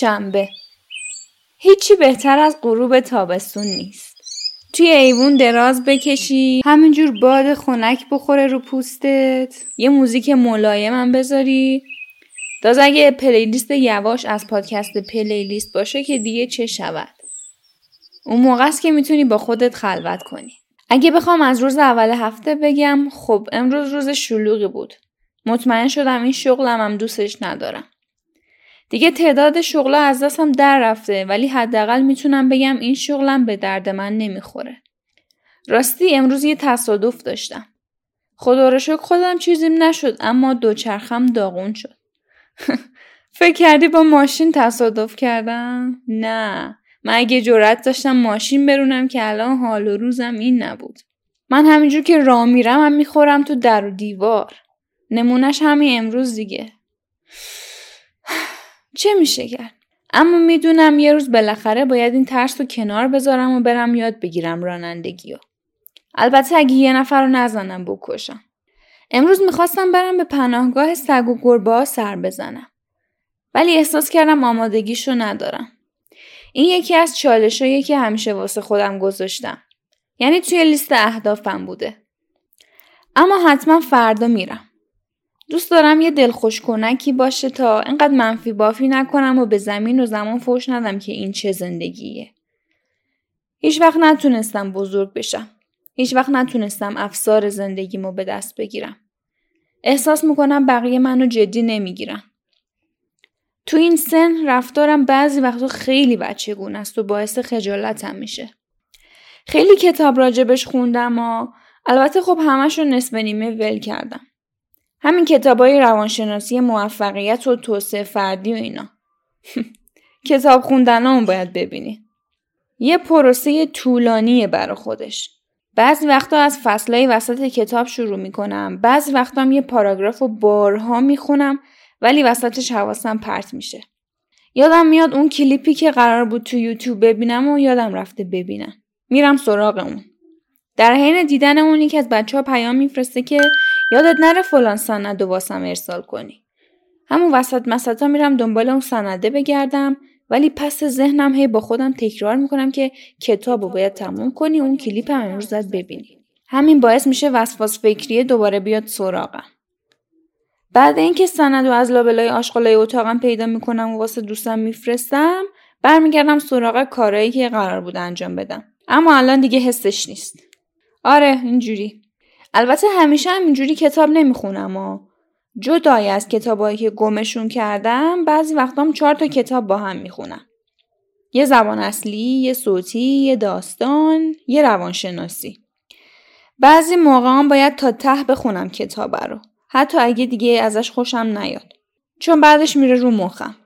شنبه هیچی بهتر از غروب تابستون نیست. توی ایوون دراز بکشی همینجور باد خنک بخوره رو پوستت. یه موزیک ملایمم بذاری. داز اگه پلیلیست یواش از پادکست پلیلیست باشه که دیگه چه شود؟ اون موقع است که می‌تونی با خودت خلوت کنی. اگه بخوام از روز اول هفته بگم خب امروز روز شلوغی بود. مطمئن شدم این شغلم هم دوستش ندارم. دیگه تعداد شغلا از دستم در رفته ولی حداقل می‌تونم بگم این شغلم به درد من نمی‌خوره. راستی امروز یه تصادف داشتم. خدا رو شکر خودم چیزیم نشد اما دوچرخم داغون شد. فکر کردی با ماشین تصادف کردم؟ نه. من اگه جرأت داشتم ماشین برونم که الان حال و روزم این نبود. من همینجور که راه میرم هم می‌خورم تو در و دیوار. نمونش همین امروز دیگه. چه میشه کرد؟ اما می‌دونم یه روز بالاخره باید این ترس رو کنار بذارم و برم یاد بگیرم رانندگی رو. البته اگه یه نفر رو نزنم بکشم. امروز می‌خواستم برم به پناهگاه سگ و گربه سر بزنم. ولی احساس کردم آمادگیشو ندارم. این یکی از چالشایی که همیشه واسه خودم گذاشتم. یعنی توی لیست اهدافم بوده. اما حتما فردا میرم. دوست دارم یه دلخوش کنکی باشه تا اینقدر منفی بافی نکنم و به زمین و زمان فوش ندم که این چه زندگیه. هیچ وقت نتونستم بزرگ بشم. هیچ وقت نتونستم افسار زندگیمو به دست بگیرم. احساس می‌کنم بقیه منو جدی نمی‌گیرن. تو این سن رفتارم بعضی وقتا خیلی بچگون است و باعث خجالتم میشه. خیلی کتاب راجبش خوندم و البته خب همش رو نصف نیمه ول کردم. همین کتابای روانشناسی موفقیت و توسعه فردی و اینا. کتاب خوندن اون باید ببینی. یه پروسه طولانیه برا خودش. بعضی وقتا از فصلهای وسط کتاب شروع می‌کنم. بعضی وقتا هم یه پاراگراف و بارها می‌خونم ولی وسطش حواسم پرت میشه. یادم میاد اون کلیپی که قرار بود تو یوتیوب ببینم و یادم رفته ببینم. میرم سراغ اون. در حین دیدن اونی که از بچه ها پیام میفرسته که یادت نره فلان سند و واسم ارسال کنی. همون وسط مسطا میرم دنبال اون سنده بگردم ولی پس ذهنم هی با خودم تکرار می‌کنم که کتاب رو باید تموم کنی اون کلیپ هم امروز زد ببینی. همین باعث میشه وسواس فکریه دوباره بیاد سراغم. بعد اینکه سند و از لابلای آشغالای اتاقم پیدا می‌کنم و واسه دوستم میفرستم برمیگردم سراغ کارایی که قرار بود انجام بدم اما الان دیگه حسش نیست آره اینجوری البته همیشه هم اینجوری کتاب نمی‌خونم و جدای از کتابایی که گمشون کردم بعضی وقتام چهار تا کتاب با هم می‌خونم. یه زبان اصلی، یه صوتی، یه داستان، یه روانشناسی. بعضی موقع هم باید تا ته بخونم کتاب رو. حتی اگه دیگه ازش خوشم نیاد. چون بعدش میره رو مخم.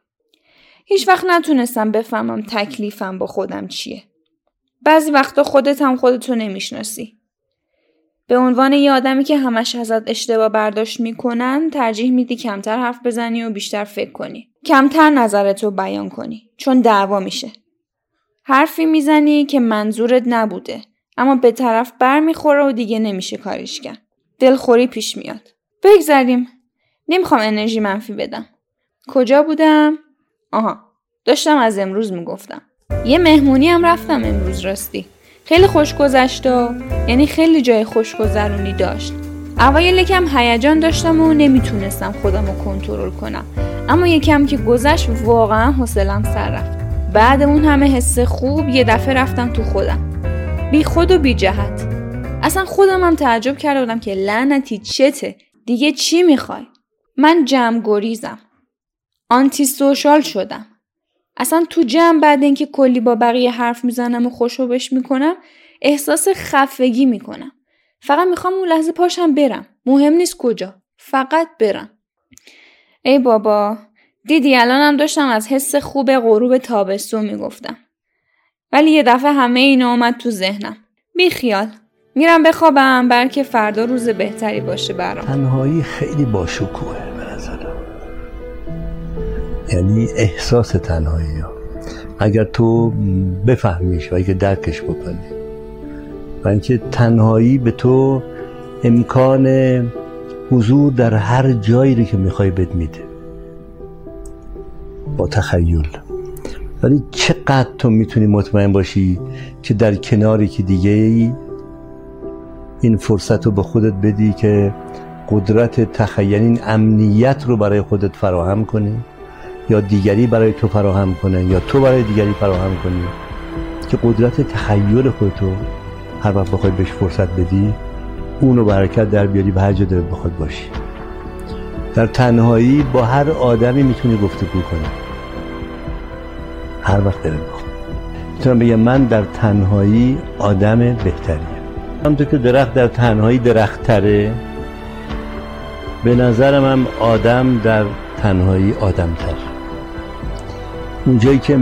هیچ وقت نتونستم بفهمم تکلیفم با خودم چیه. بعضی وقتا خودت هم خودتو نمی‌شناسی. به عنوان یه آدمی که همش ازت اشتباه برداشت می‌کنن ترجیح میدی کمتر حرف بزنی و بیشتر فکر کنی. کمتر نظرتو بیان کنی چون دعوا میشه. حرفی می‌زنی که منظورت نبوده اما به طرف بر می‌خوره و دیگه نمیشه کاریش کرد. دلخوری پیش میاد. بگذریم. نمی‌خوام انرژی منفی بدم. کجا بودم؟ آها. داشتم از امروز می‌گفتم. یه مهمونی هم رفتم امروز راستی. خیلی خوش گذشت و یعنی خیلی جای خوشگذرونی داشت. اوایل یکم هیجان داشتم و نمی‌تونستم خودم رو کنترل کنم. اما یکم که گذشت واقعا حوصلم سر رفت. بعد اون همه حس خوب یه دفعه رفتم تو خودم. بی خود و بی جهت. اصلا خودم هم تعجب کرده بودم که لعنتی چته؟ دیگه چی می‌خوای؟ من جمع گریزم آنتی سوشال شدم. اصلا تو جمع بعد اینکه کلی با بقیه حرف می‌زنم و خوشوبش می‌کنم احساس خفگی می‌کنم. فقط می‌خوام اون لحظه پاشم برم. مهم نیست کجا فقط برم. ای بابا دیدی الانم داشتم از حس خوب غروب تابستون می‌گفتم. ولی یه دفعه همه اینا اومد تو ذهنم. بی خیال. میرم بخوابم بلکه فردا روز بهتری باشه برام. تنهایی خیلی باشکوهه یعنی احساس تنهایی ها. اگر تو بفهمیش و اگر درکش بکنی. و اینکه تنهایی به تو امکان حضور در هر جایی که می‌خوای بد میده. با تخیل. ولی چقدر تو می‌تونی مطمئن باشی که در کناری که دیگه ای این فرصت رو به خودت بدی که قدرت تخیل این امنیت رو برای خودت فراهم کنی؟ یا دیگری برای تو فراهم کنه یا تو برای دیگری فراهم کنی که قدرت تخیل خودتو هر وقت بخوای بهش فرصت بدی اونو برکت در بیاری به هر جا بخواد باشی. در تنهایی با هر آدمی می‌تونی گفتگو کنی. هر وقت دلت بخواد. می‌تونم بگم من در تنهایی آدم بهتریه همونطور که درخت در تنهایی درخت تره به نظرم هم آدم در تنهایی آدم تر اونجایی که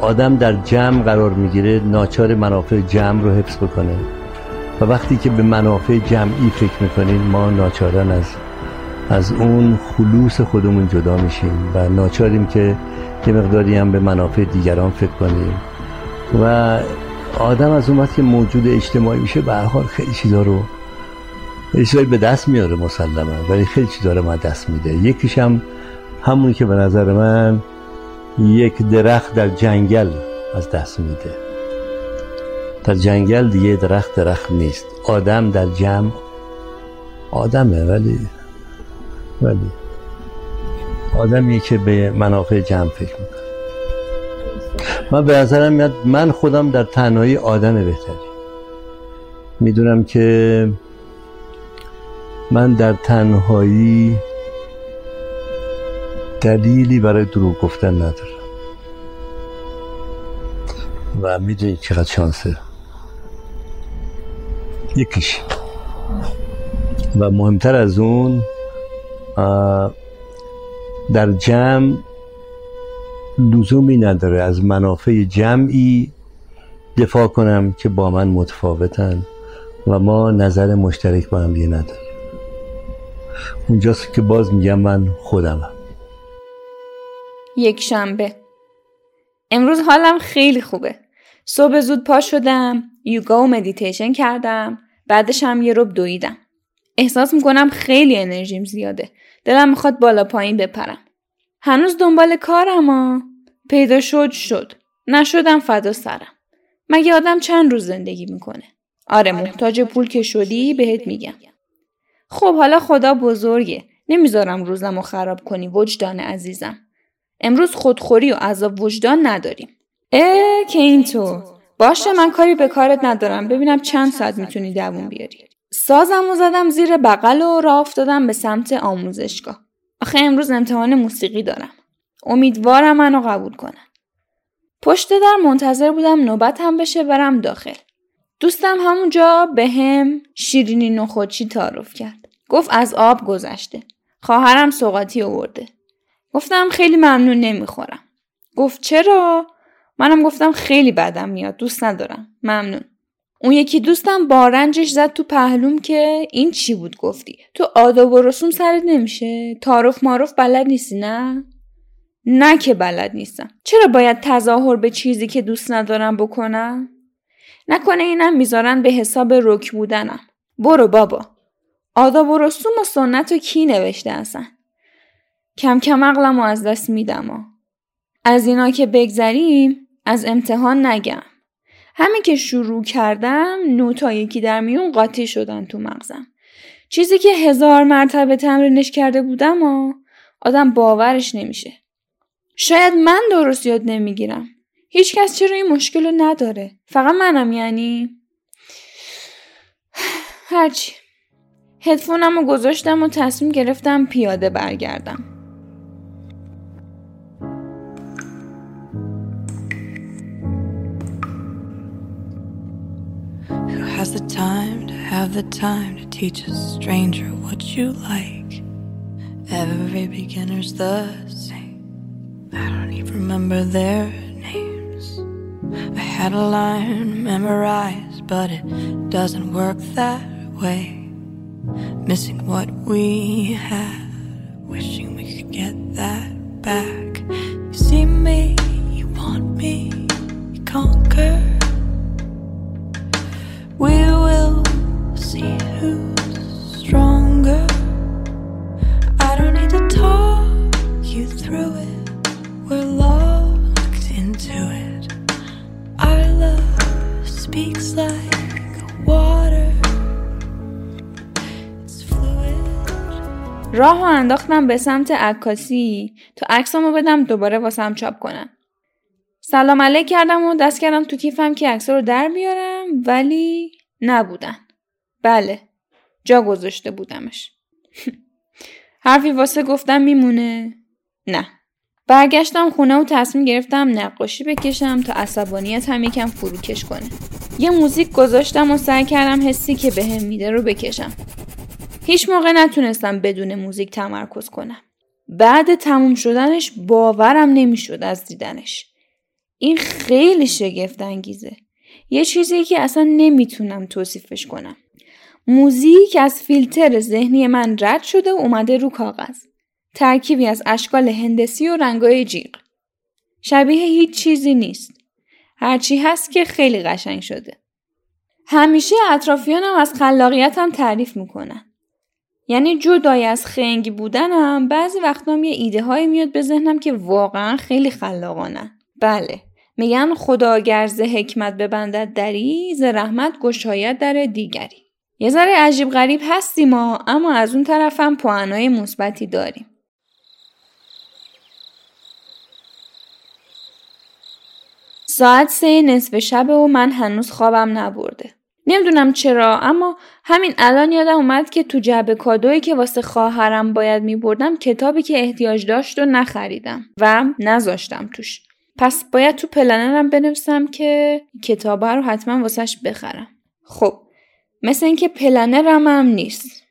آدم در جمع قرار می‌گیره ناچار منافع جمع رو حفظ بکنه. و وقتی که به منافع جمعی فکر می‌کنیم ما ناچارن از از اون خلوص خودمون جدا میشیم و ناچاریم که یه مقداری هم به منافع دیگران فکر کنیم. و آدم از اون که موجود اجتماعی میشه به هر حال خیلی چیزا رو خیلی به دست میاره مسلما ولی خیلی چیزا رو ما دست میده. یکیش هم همونی که به نظر من یک درخت در جنگل از دست میده. در جنگل دیگه درخت درخت نیست. آدم در جمع آدمه ولی ولی. آدمی که به منافع جمع فکر می‌کنه. من به نظرم میاد من خودم در تنهایی آدم بهتری. می‌دونم که من در تنهایی دلیلی برای دروغ گفتن ندارم. و می‌دونی چقدر شانسه. یکیش. و مهمتر از اون در جمع لزومی نداره از منافع جمعی دفاع کنم که با من متفاوتن و ما نظر مشترک با هم دیگه نداریم. اونجاست که باز میگم من خودمم. یک شنبه امروز حالم خیلی خوبه. صبح زود پا شدم یوگا و مدیتیشن کردم بعدش هم یه رب دویدم. احساس می‌کنم خیلی انرژیم زیاده. دلم می‌خواد بالا پایین بپرم. هنوز دنبال کارم ها. پیدا شد شد. نشدم فدا سرم. مگه آدم چند روز زندگی می‌کنه؟ آره محتاج پول که شدی بهت میگم. خب حالا خدا بزرگه. نمی‌ذارم روزم رو خراب کنی وجدان عزیزم. امروز خودخوری و عذاب وجدان نداریم. اه که اینطور باشه من کاری به کارت ندارم. ببینم چند ساعت می‌تونی دووم بیاری. سازم و زدم زیر بغل و راه افتادم به سمت آموزشگاه. آخه امروز امتحان موسیقی دارم. امیدوارم منو قبول کنن پشت در منتظر بودم نوبت هم بشه برم داخل. دوستم همونجا به هم شیرینی نخودچی تعارف کرد. گفت از آب گذشته. خواهرم سوقاتی آورده. گفتم خیلی ممنون نمی‌خورم. گفت چرا؟ منم گفتم خیلی بدم میاد دوست ندارم. ممنون. اون یکی دوستم بارنجش زد تو پهلوم که این چی بود گفتی؟ تو آداب و رسوم سرت نمیشه؟ تعارف معروف بلد نیستی نه؟ نه که بلد نیستم. چرا باید تظاهر به چیزی که دوست ندارم بکنم؟ نکنه اینم می‌ذارن به حساب رک بودنم. برو بابا. آداب و رسوم و سنت و کی نوشته اصلا؟ کم کم عقلم از دست میدم از اینا که بگذریم از امتحان نگم. همین که شروع کردم نوتا یکی در میون قاطی شدن تو مغزم. چیزی که هزار مرتبه تمرینش کرده بودم و آدم باورش نمیشه. شاید من درست یاد نمی‌گیرم. هیچکس چرا این مشکل رو نداره؟ فقط منم یعنی؟ هرچی. هدفونم رو گذاشتم و تصمیم گرفتم پیاده برگردم. Have the time to teach a stranger what you like. Every beginner's the same. I don't even remember their names. I had a line memorized, but it doesn't work that way. Missing what we had, wishing we could get that back. You see me, you want me, you conquer. راه انداختم به سمت عکاسی تا عکسامو بدم دوباره واسم چاپ کنم. سلام علیک کردم و دست کردم تو کیفم که عکس رو در بیارم ولی نبودن. بله جا گذاشته بودمش. حرفی واسه گفتم میمونه؟ نه. برگشتم خونه و تصمیم گرفتم نقاشی بکشم تا عصبانیت هم یکم فروکش کنه. یه موزیک گذاشتم و سعی کردم حسی که بهم میده رو بکشم. هیچ موقع نتونستم بدون موزیک تمرکز کنم. بعد تموم شدنش باورم نمی‌شد از دیدنش. این خیلی شگفت انگیزه. یه چیزی که اصلا نمی‌تونم توصیفش کنم. موزیک از فیلتر ذهنی من رد شده و اومده رو کاغذ. ترکیبی از اشکال هندسی و رنگای جیغ. شبیه هیچ چیزی نیست. هرچی هست که خیلی قشنگ شده. همیشه اطرافیانم از خلاقیتم تعریف می‌کنن. یعنی جدای از خنگی بودنم بعضی وقتا یه ایده های میاد به ذهنم که واقعا خیلی خلاقانه. بله میگن خدا گرز حکمت ببندد دری ز رحمت گشاید در دیگری. یه ذره عجیب غریب هستیم ما اما از اون طرفم پوانای مثبتی داریم. ساعت سه نصف شب و من هنوز خوابم نبرده. نمی‌دونم چرا اما همین الان یادم اومد که تو جعبه کادویی که واسه خواهرم باید میبردم کتابی که احتیاج داشت و نخریدم و نذاشتم توش. پس باید تو پلنرم بنویسم که کتاب رو حتما واسش بخرم. خب مثل اینکه پلنرم هم نیست.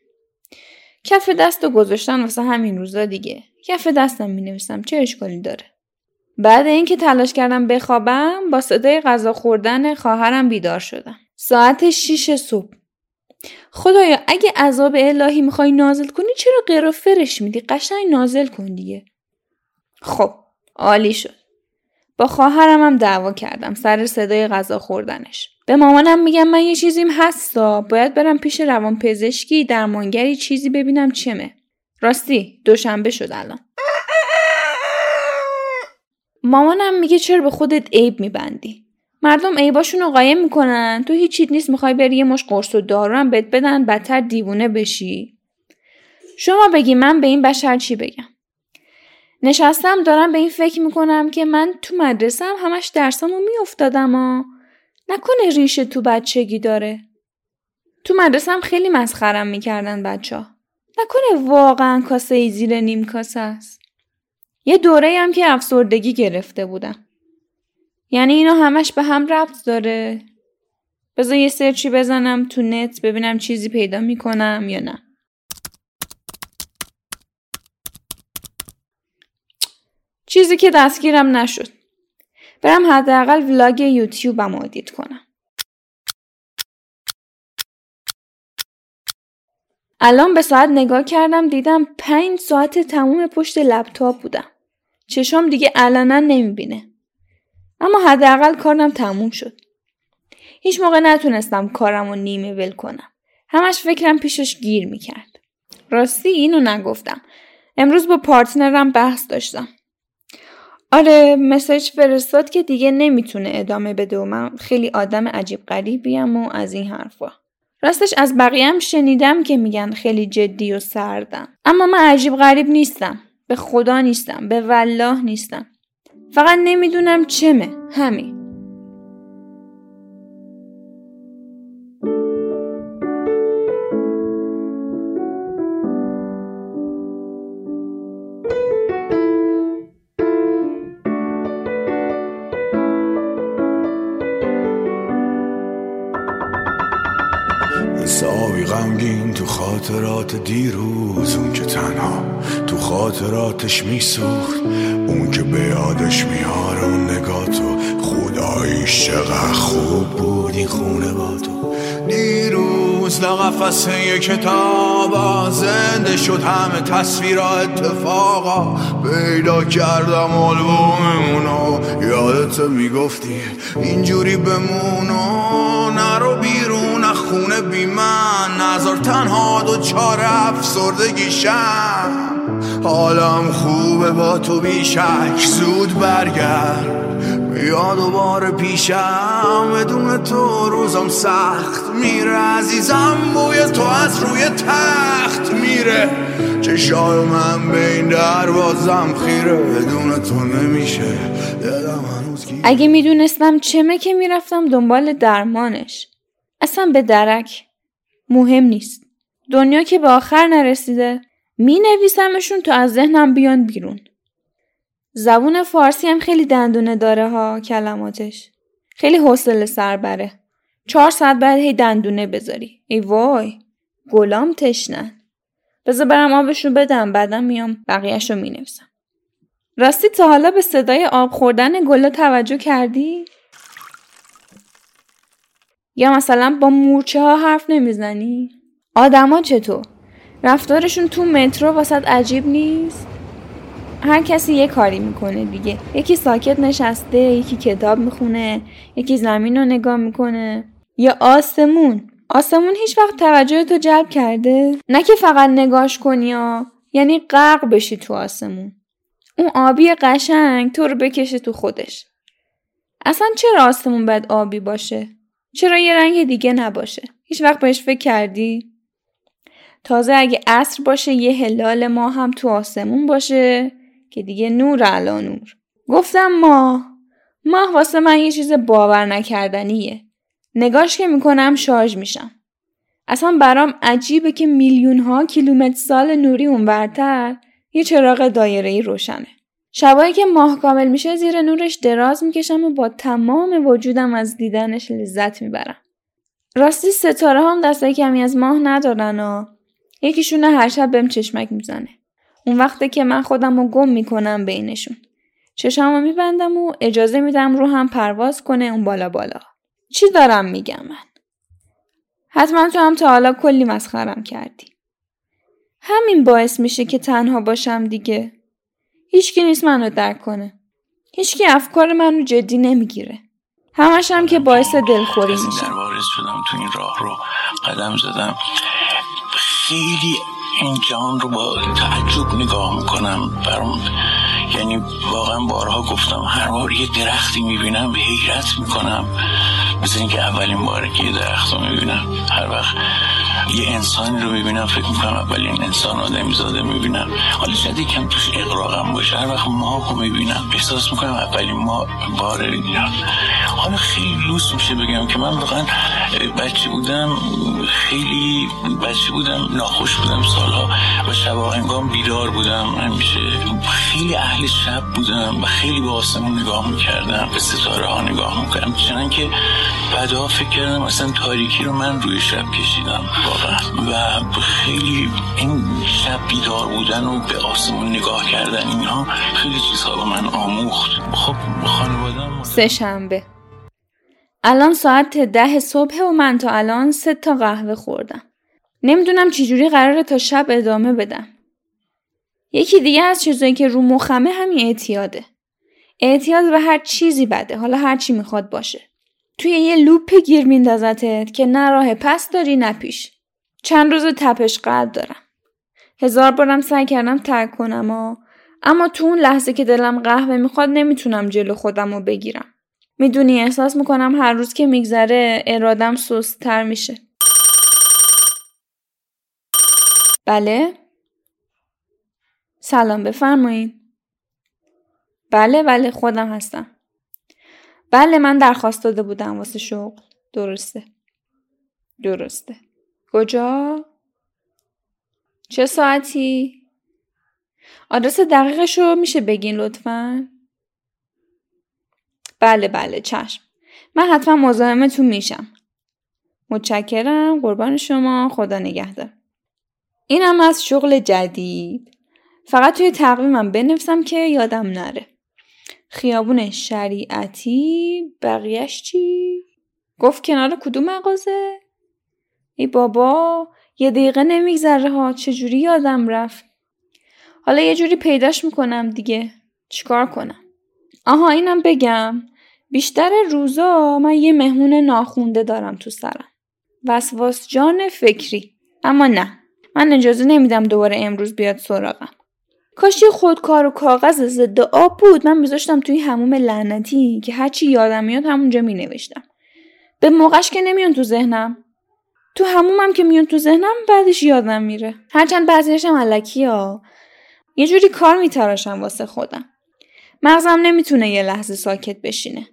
کف دست رو گذاشتن واسه همین روزا دیگه. کف دستم می نویسم چه اشکالی داره؟ بعد اینکه تلاش کردم بخوابم با صدای غذا خوردن خواهرم بیدار شدم. ساعت 6 صبح. خدایا اگه عذاب الهی می‌خوای نازل کنی چرا قرا فرش میدی؟ قشنگ نازل کن دیگه. خب عالی شد. با خواهرم هم دعوا کردم سر صدای غذا خوردنش. به مامانم میگم من یه چیزیم هستا. باید برم پیش روان پزشکی درمانگری چیزی ببینم چمه راستی دوشنبه شد الان. مامانم میگه چرا به خودت عیب میبندی؟ مردم عیباشون رو قایم می‌کنن. تو هیچ نیست می‌خوای بری یه مش قرص و دارو بهت بدن بدتر دیوونه بشی. شما بگی من به این بشر چی بگم؟ نشستم دارم به این فکر می‌کنم که من تو مدرسه هم همش درسامو میافتادم و نکنه ریشه تو بچگی داره. تو مدرسه هم خیلی مسخرم می‌کردن بچه ها. نکنه واقعا کاسه ای زیر نیم کاسه است. یه دوره هم که افسردگی گرفته بودم. یعنی اینا همش به هم ربط داره بذار یه search ی بزنم تو net ببینم چیزی پیدا می‌کنم یا نه چیزی که دستگیرم نشد. برم حداقل vlog YouTube م edit کنم. الان به ساعت نگاه کردم دیدم پنج ساعت تموم پشت لپتاپ بودم. چشام دیگه علنا نمی‌بینه. اما حداقل کارم تموم شد. هیچ موقع نتونستم کارم رو نیمه ول کنم. همش فکرم پیشش گیر می‌کرد. راستی اینو نگفتم. امروز با پارتنرم بحث داشتم. آره مسج فرستاد که دیگه نمی‌تونه ادامه بده و من خیلی آدم عجیب غریبیم و از این حرفا. راستش از بقیه هم شنیدم که میگن خیلی جدی و سردم. اما من عجیب غریب نیستم. به خدا نیستم. به والله نیستم. فقط نمی‌دونم چمه. همین. غمگین تو خاطرات دیروز اون که تنها تو خاطراتش میسوخت اون که به یادش میاره اون نگاه تو خداییش چقدر خوب بود این خونه با تو. دیروز لقفسه یه کتاب زنده شد همه تصویر اتفاقا پیدا کردم آلبوممونو یادت می‌گفتی اینجوری بمونو نرو از خونه بی من نظر تنها دو چار افسردگیشم حالم خوبه با تو بیشک زود برگرد. بیا دوباره پیشم بدون تو روزم سخت میره. عزیزم بوی تو از روی تخت میره. چشای من به این دروازم خیره بدون تو نمیشه. دلم هنوز اگه می‌دونستم چمه که می‌رفتم دنبال درمانش. اصلا به درک مهم نیست. دنیا که به آخر نرسیده می نویسمشون تا از ذهنم بیان بیرون. زبون فارسی هم خیلی دندونه داره ها کلماتش. خیلی حوصله سر بره. چهار ساعت بعد هی دندونه بذاری. ای وای گلام تشنن بذار برم آبشو بدم بعدم میام بقیهش رو می‌نویسم. راستی تا حالا به صدای آب خوردن گلا توجه کردی؟ یا مثلا با مورچه ها حرف نمی‌زنی؟ آدما چطور؟ رفتارشون تو مترو واسط عجیب نیست؟ هر کسی یه کاری می‌کنه دیگه. یکی ساکت نشسته یکی کتاب می‌خونه یکی زمین رو نگاه می‌کنه. یا آسمون. آسمون هیچ وقت توجه تو جلب کرده؟ نه که فقط نگاش کنی ها. یعنی غرق بشی تو آسمون. اون آبی قشنگ تو رو بکشه تو خودش. اصلا چرا آسمون باید آبی باشه؟ چرا یه رنگ دیگه نباشه؟ هیچ وقت بهش فکر کردی؟ تازه اگه عصر باشه یه هلال ما هم تو آسمون باشه که دیگه نور علا نور. گفتم ماه. ماه واسه من یه چیز باور نکردنیه. نگاش که می‌کنم شارژ میشم. اصلا برام عجیبه که میلیون ها کیلومتر سال نوری اونورتر یه چراغ دایره ای روشنه. شبایی که ماه کامل میشه زیر نورش دراز می‌کشم و با تمام وجودم از دیدنش لذت می‌برم. راستی ستاره هم دسته کمی از ماه ندارن و یکیشون هر شب بهم چشمک می‌زنه. اون وقته که من خودم رو گم می‌کنم بینشون. چشمو میبندم و اجازه میدم رو هم پرواز کنه اون بالا بالا. چی دارم میگم من؟ حتما تو هم تا حالا کلی مسخرم کردی. همین باعث میشه که تنها باشم دیگه. هیچکی نیست منو درک کنه. هیچکی افکار من رو جدی نمی‌گیره. همش هم که باعث دلخوری میشه. شدم تو این راه رو قدم زدم. خیلی این جان رو با تعجب نگاه می‌کنم. برام یعنی واقعا بارها گفتم هر بار یه درختی می‌بینم حیرت می‌کنم. مثل اینکه اولین باره که یه درخت رو می‌بینم. هر وقت یه انسانی رو می‌بینم فکر می‌کنم اولین انسان آدمی زاده می‌بینم. حالا شاید کم توش اقراقم باشه هر وقت ماه رو می‌بینم. احساس می‌کنم اولین ما باره می‌بینم حالا خیلی لوس میشه بگم که من واقعا بچه بودم خیلی بچه بودم ناخوش بودم سالها و شب هنگام بیدار بودم. همیشه خیلی اهل شب بودم و خیلی به آسمون نگاه می‌کردم به ستاره ها نگاه می‌کردم. چنان که بعدها فکر کردم اصلا تاریکی رو من روی شب کشیدم. واقعا و خیلی این شب بیدار بودن و به آسمون نگاه کردن اینها خیلی چیزها به من آموخت خب خانوادم سه شنبه الان ساعت ده صبح و من تا الان سه تا قهوه خوردم. نمی‌دونم چجوری قراره تا شب ادامه بدم. یکی دیگه از چیزایی که رو مخمه همین اعتیاده. اعتیاد به هر چیزی بده. حالا هر چی می‌خواد باشه. توی یه لوپ گیر میندازتت که نه راه پس داری نه پیش. چند روز تپش قد دارم. هزار بارم سعی کردم ترک کنم و اما تو اون لحظه که دلم قهوه می‌خواد نمی‌تونم جلو خودم رو بگیرم. می‌دونی احساس می‌کنم هر روز که میگذره ارادم سستتر میشه. بله؟ سلام بفرمایید. بله بله خودم هستم. بله من درخواست داده بودم واسه شغل. درسته. درسته. کجا؟ چه ساعتی؟ آدرس دقیقش رو میشه بگین لطفاً؟ بله بله چشم. من حتما مزاحمتون میشم. متشکرم قربان شما خدا نگهدار اینم از شغل جدید فقط توی تقویمم بنویسم که یادم نره خیابون شریعتی بقیهش چی؟ گفت کنار کدوم مغازه؟ ای بابا یه دقیقه نمیگذره ها چجوری یادم رفت؟ حالا یه جوری پیداش می‌کنم دیگه. چیکار کنم؟ آها اینم بگم. بیشتر روزا من یه مهمون ناخونده دارم تو سرم. وسواس جان فکری. اما نه من اجازه نمیدم دوباره امروز بیاد سراغم. کاش یه خودکار و کاغذ ضد آب بود. من میذاشتم توی هموم لعنتی که هرچی یادم میاد همونجا مینوشتم. به موقعش که نمیان تو ذهنم. تو همومم که میان تو ذهنم بعدش یادم میره. هرچند بعضیش هم علکی ها یه جوری کار میتراشم واسه خودم. مغزم نمی‌تونه یه لحظه ساکت بشینه.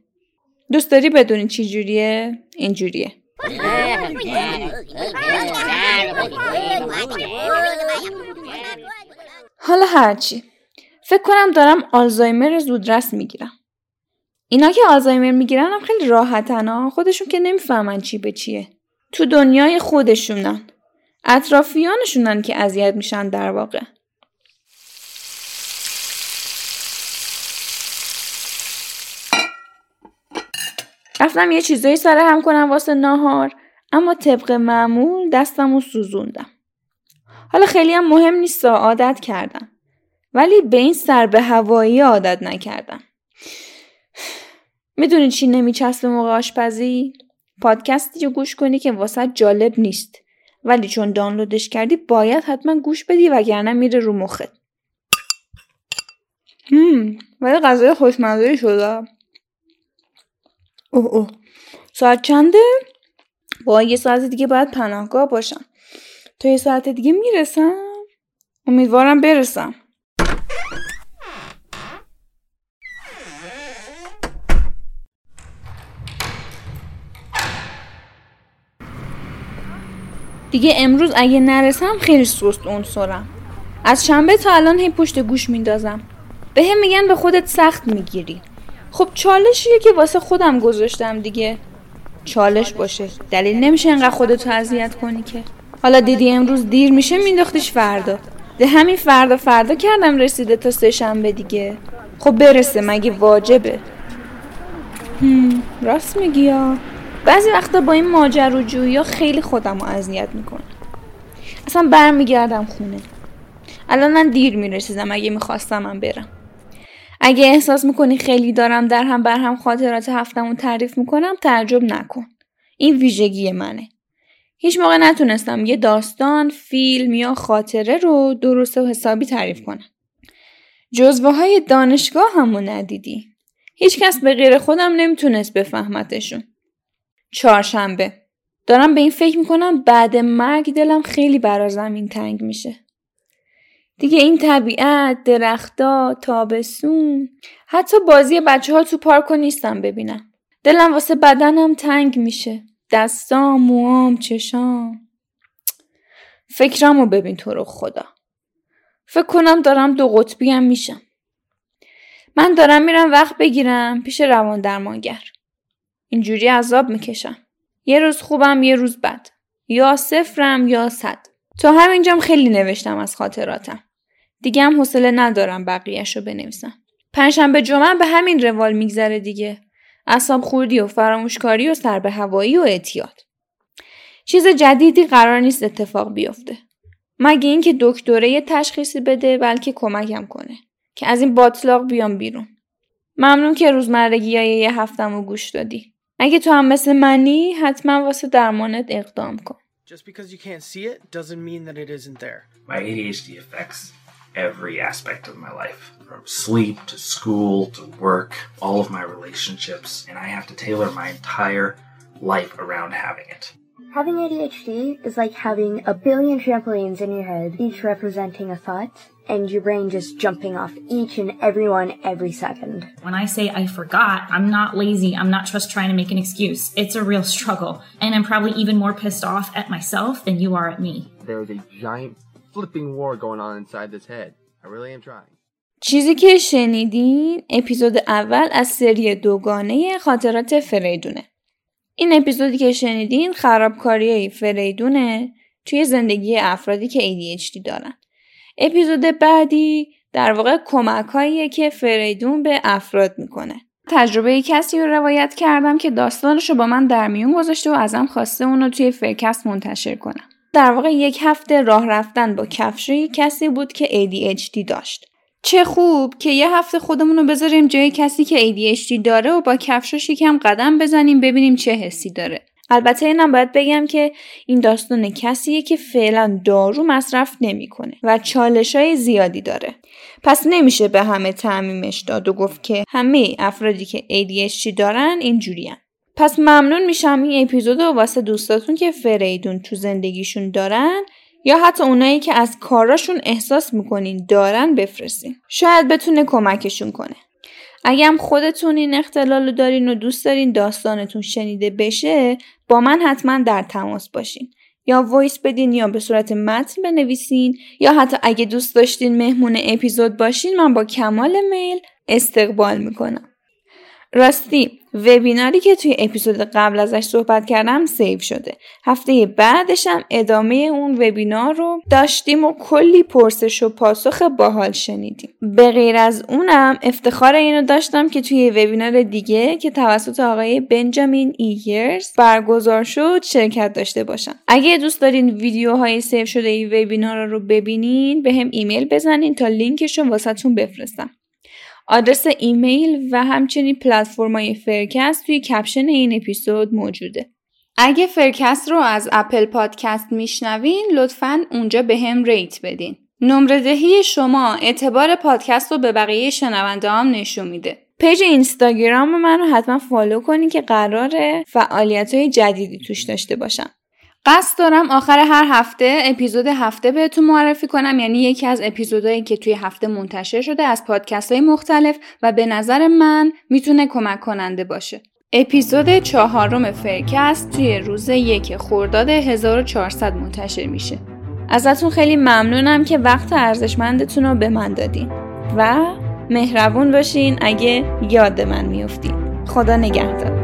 دوست داری بدونی چی جوریه؟ این جوریه. حالا هرچی. فکر کنم دارم آلزایمر زودرس می‌گیرم. اینا که آلزایمر می‌گیرن هم خیلی راحتن ها. خودشون که نمی‌فهمن چی به چیه. تو دنیای خودشونن. اطرافیانشونن که اذیت میشن در واقع. رفتم یه چیزایی سر هم کنم واسه ناهار اما طبق معمول دستم رو سوزوندم. حالا خیلی هم مهم نیست عادت کردم ولی به این سر به هوایی عادت نکردم. می‌دونی چی نمیچسبه موقع آشپزی؟ پادکستی رو گوش کنی که واسه جالب نیست. ولی چون دانلودش کردی باید حتما گوش بدی وگرنه میره رو مخت. هم ولی غذای خوشمزه شده. اوه اوه. ساعت چنده؟ با یه ساعت دیگه باید پناهگاه باشم. تا یه ساعت دیگه می‌رسم؟ امیدوارم برسم. دیگه امروز اگه نرسم خیلی سست اون سرم. از شنبه تا الان هی پشت گوش میندازم. به هم میگن به خودت سخت می‌گیری. خب چالشیه که واسه خودم گذاشتم دیگه. چالش باشه. دلیل نمیشه انقدر خودتو اذیت کنی که. حالا دیدی امروز دیر میشه مینداختیش فردا. ده همین فردا فردا کردم رسیده تا سه شنبه دیگه. خب برسه مگه واجبه؟ هم راست میگی یا؟ بعضی وقتا با این ماجراجویی ها خیلی خودم رو اذیت می‌کنه اصلا برمیگردم خونه الان من دیر می‌رسیدم اگه می‌خواستم من برم اگه احساس می‌کنی خیلی دارم در هم بر هم خاطرات هفتمون تعریف می‌کنم تعجب نکن این ویژگی منه هیچ موقع نتونستم یه داستان، فیلم یا خاطره رو درست و حسابی تعریف کنم. جزوه های دانشگاه همو ندیدی. هیچکس به غیر خودم نمی‌تونست بفهمتشون. چهارشنبه دارم به این فکر می‌کنم بعد مرگ دلم خیلی برا زمین تنگ میشه. دیگه این طبیعت، درختا، تابستون، حتی بازی بچه ها تو پارکو نیستم ببینم. دلم واسه بدنم تنگ میشه. دستام، موام، چشام. فکرامو ببین تو رو خدا. فکر کنم دارم دو قطبی هم میشم. من دارم میرم وقت بگیرم پیش روان درمانگر. اینجوری عذاب می‌کشم. یه روز خوبم یه روز بد. یا صفرم یا صد. تا همینجام خیلی نوشتم از خاطراتم. دیگه هم حوصله ندارم بقیهش رو بنویسم. پنجشنبه جمعه به همین روال میگذره دیگه. اصاب خوردی و فراموشکاری و سر به هوایی و اعتیاد. چیز جدیدی قرار نیست اتفاق بیفته. مگه اینکه دکتره یه تشخیصی بده بلکه کمکم کنه که از این باطلاق بیام بیرون. ممنون که روزمرگی های یه هفتم رو گوش دادی. اگه تو هم مثل منی حتما واسه درمانت اقدام کن. Just because you can't see it doesn't mean that it isn't there. My ADHD affects every aspect of my life from sleep to school to work, all of my relationships, and I have to tailor my entire life around having it. Having ADHD is like having a billion trampolines in your head, each representing a thought, and your brain just jumping off each and every one every second. When I say I forgot, I'm not lazy. I'm not just trying to make an excuse. It's a real struggle. And I'm probably even more pissed off at myself than you are at me. There's a giant flipping war going on inside this head. I really am trying. چیزی که شنیدین اپیزود اول از سری دوگانه خاطرات فریدونه. این اپیزودی که شنیدین خرابکاری های فریدونه توی زندگی افرادی که ADHD دارن. اپیزود بعدی در واقع کمک که فریدون به افراد می‌کنه. تجربه کسی رو روایت کردم که داستانش رو با من در میون گذاشته و ازم خواسته اون رو توی فرکست منتشر کنم. در واقع یک هفته راه رفتن با کفشوی کسی بود که ADHD داشت. چه خوب که یه هفته خودمون رو بذاریم جای کسی که ADHD داره و با کفشاش یکم قدم بزنیم ببینیم چه حسی داره. البته اینم باید بگم که این داستان کسیه که فعلا دارو مصرف نمی‌کنه و چالش های زیادی داره. پس نمیشه به همه تعمیمش داد و گفت که همه افرادی که ADHD دارن اینجورین. پس ممنون میشم این اپیزود رو واسه دوستاتون که فریدون تو زندگیشون دارن یا حتی اونایی که از کاراشون احساس می‌کنین دارن بفرستین. شاید بتونه کمکشون کنه. اگه هم خودتون این اختلال رو دارین و دوست دارین داستانتون شنیده بشه من حتما در تماس باشین. یا voice بدین یا به صورت متن بنویسین یا حتی اگه دوست داشتین مهمون اپیزود باشین من با کمال میل استقبال می‌کنم. راستی وبیناری که توی اپیزود قبل ازش صحبت کردم save شده. هفته بعدشم ادامه اون وبینار رو داشتیم و کلی پرسش و پاسخ باحال شنیدیم. به غیر از اونم افتخار اینو داشتم که توی وبینار دیگه که توسط آقای بنجامین ایگرز برگزار شد شرکت داشته باشم. اگه دوست دارین ویدیوهای save شده این وبینار رو ببینین بهم ایمیل بزنین تا لینکش رو واسهتون بفرستم. آدرس ایمیل و همچنین پلتفرمای فرکست توی caption این اپیزود موجوده. اگه فرکست رو از Apple Podcast میشنوین لطفا اونجا بهم rate بدین. نمره دهی شما اعتبار پادکست رو به بقیه شنونده هم نشون میده. page اینستاگرام من رو حتما follow کنین که قراره فعالیت های جدیدی توش داشته باشم. قصد دارم آخر هر هفته اپیزود هفته بهتون معرفی کنم یعنی یکی از اپیزودهایی که توی هفته منتشر شده از پادکست های مختلف و به نظر من می‌تونه کمک کننده باشه. اپیزود چهارم فرکست توی روز یک خرداد 1400 منتشر میشه. ازتون خیلی ممنونم که وقت ارزشمندتون رو به من دادین و مهربون باشین اگه یاد من میفتین. خدا نگهدار.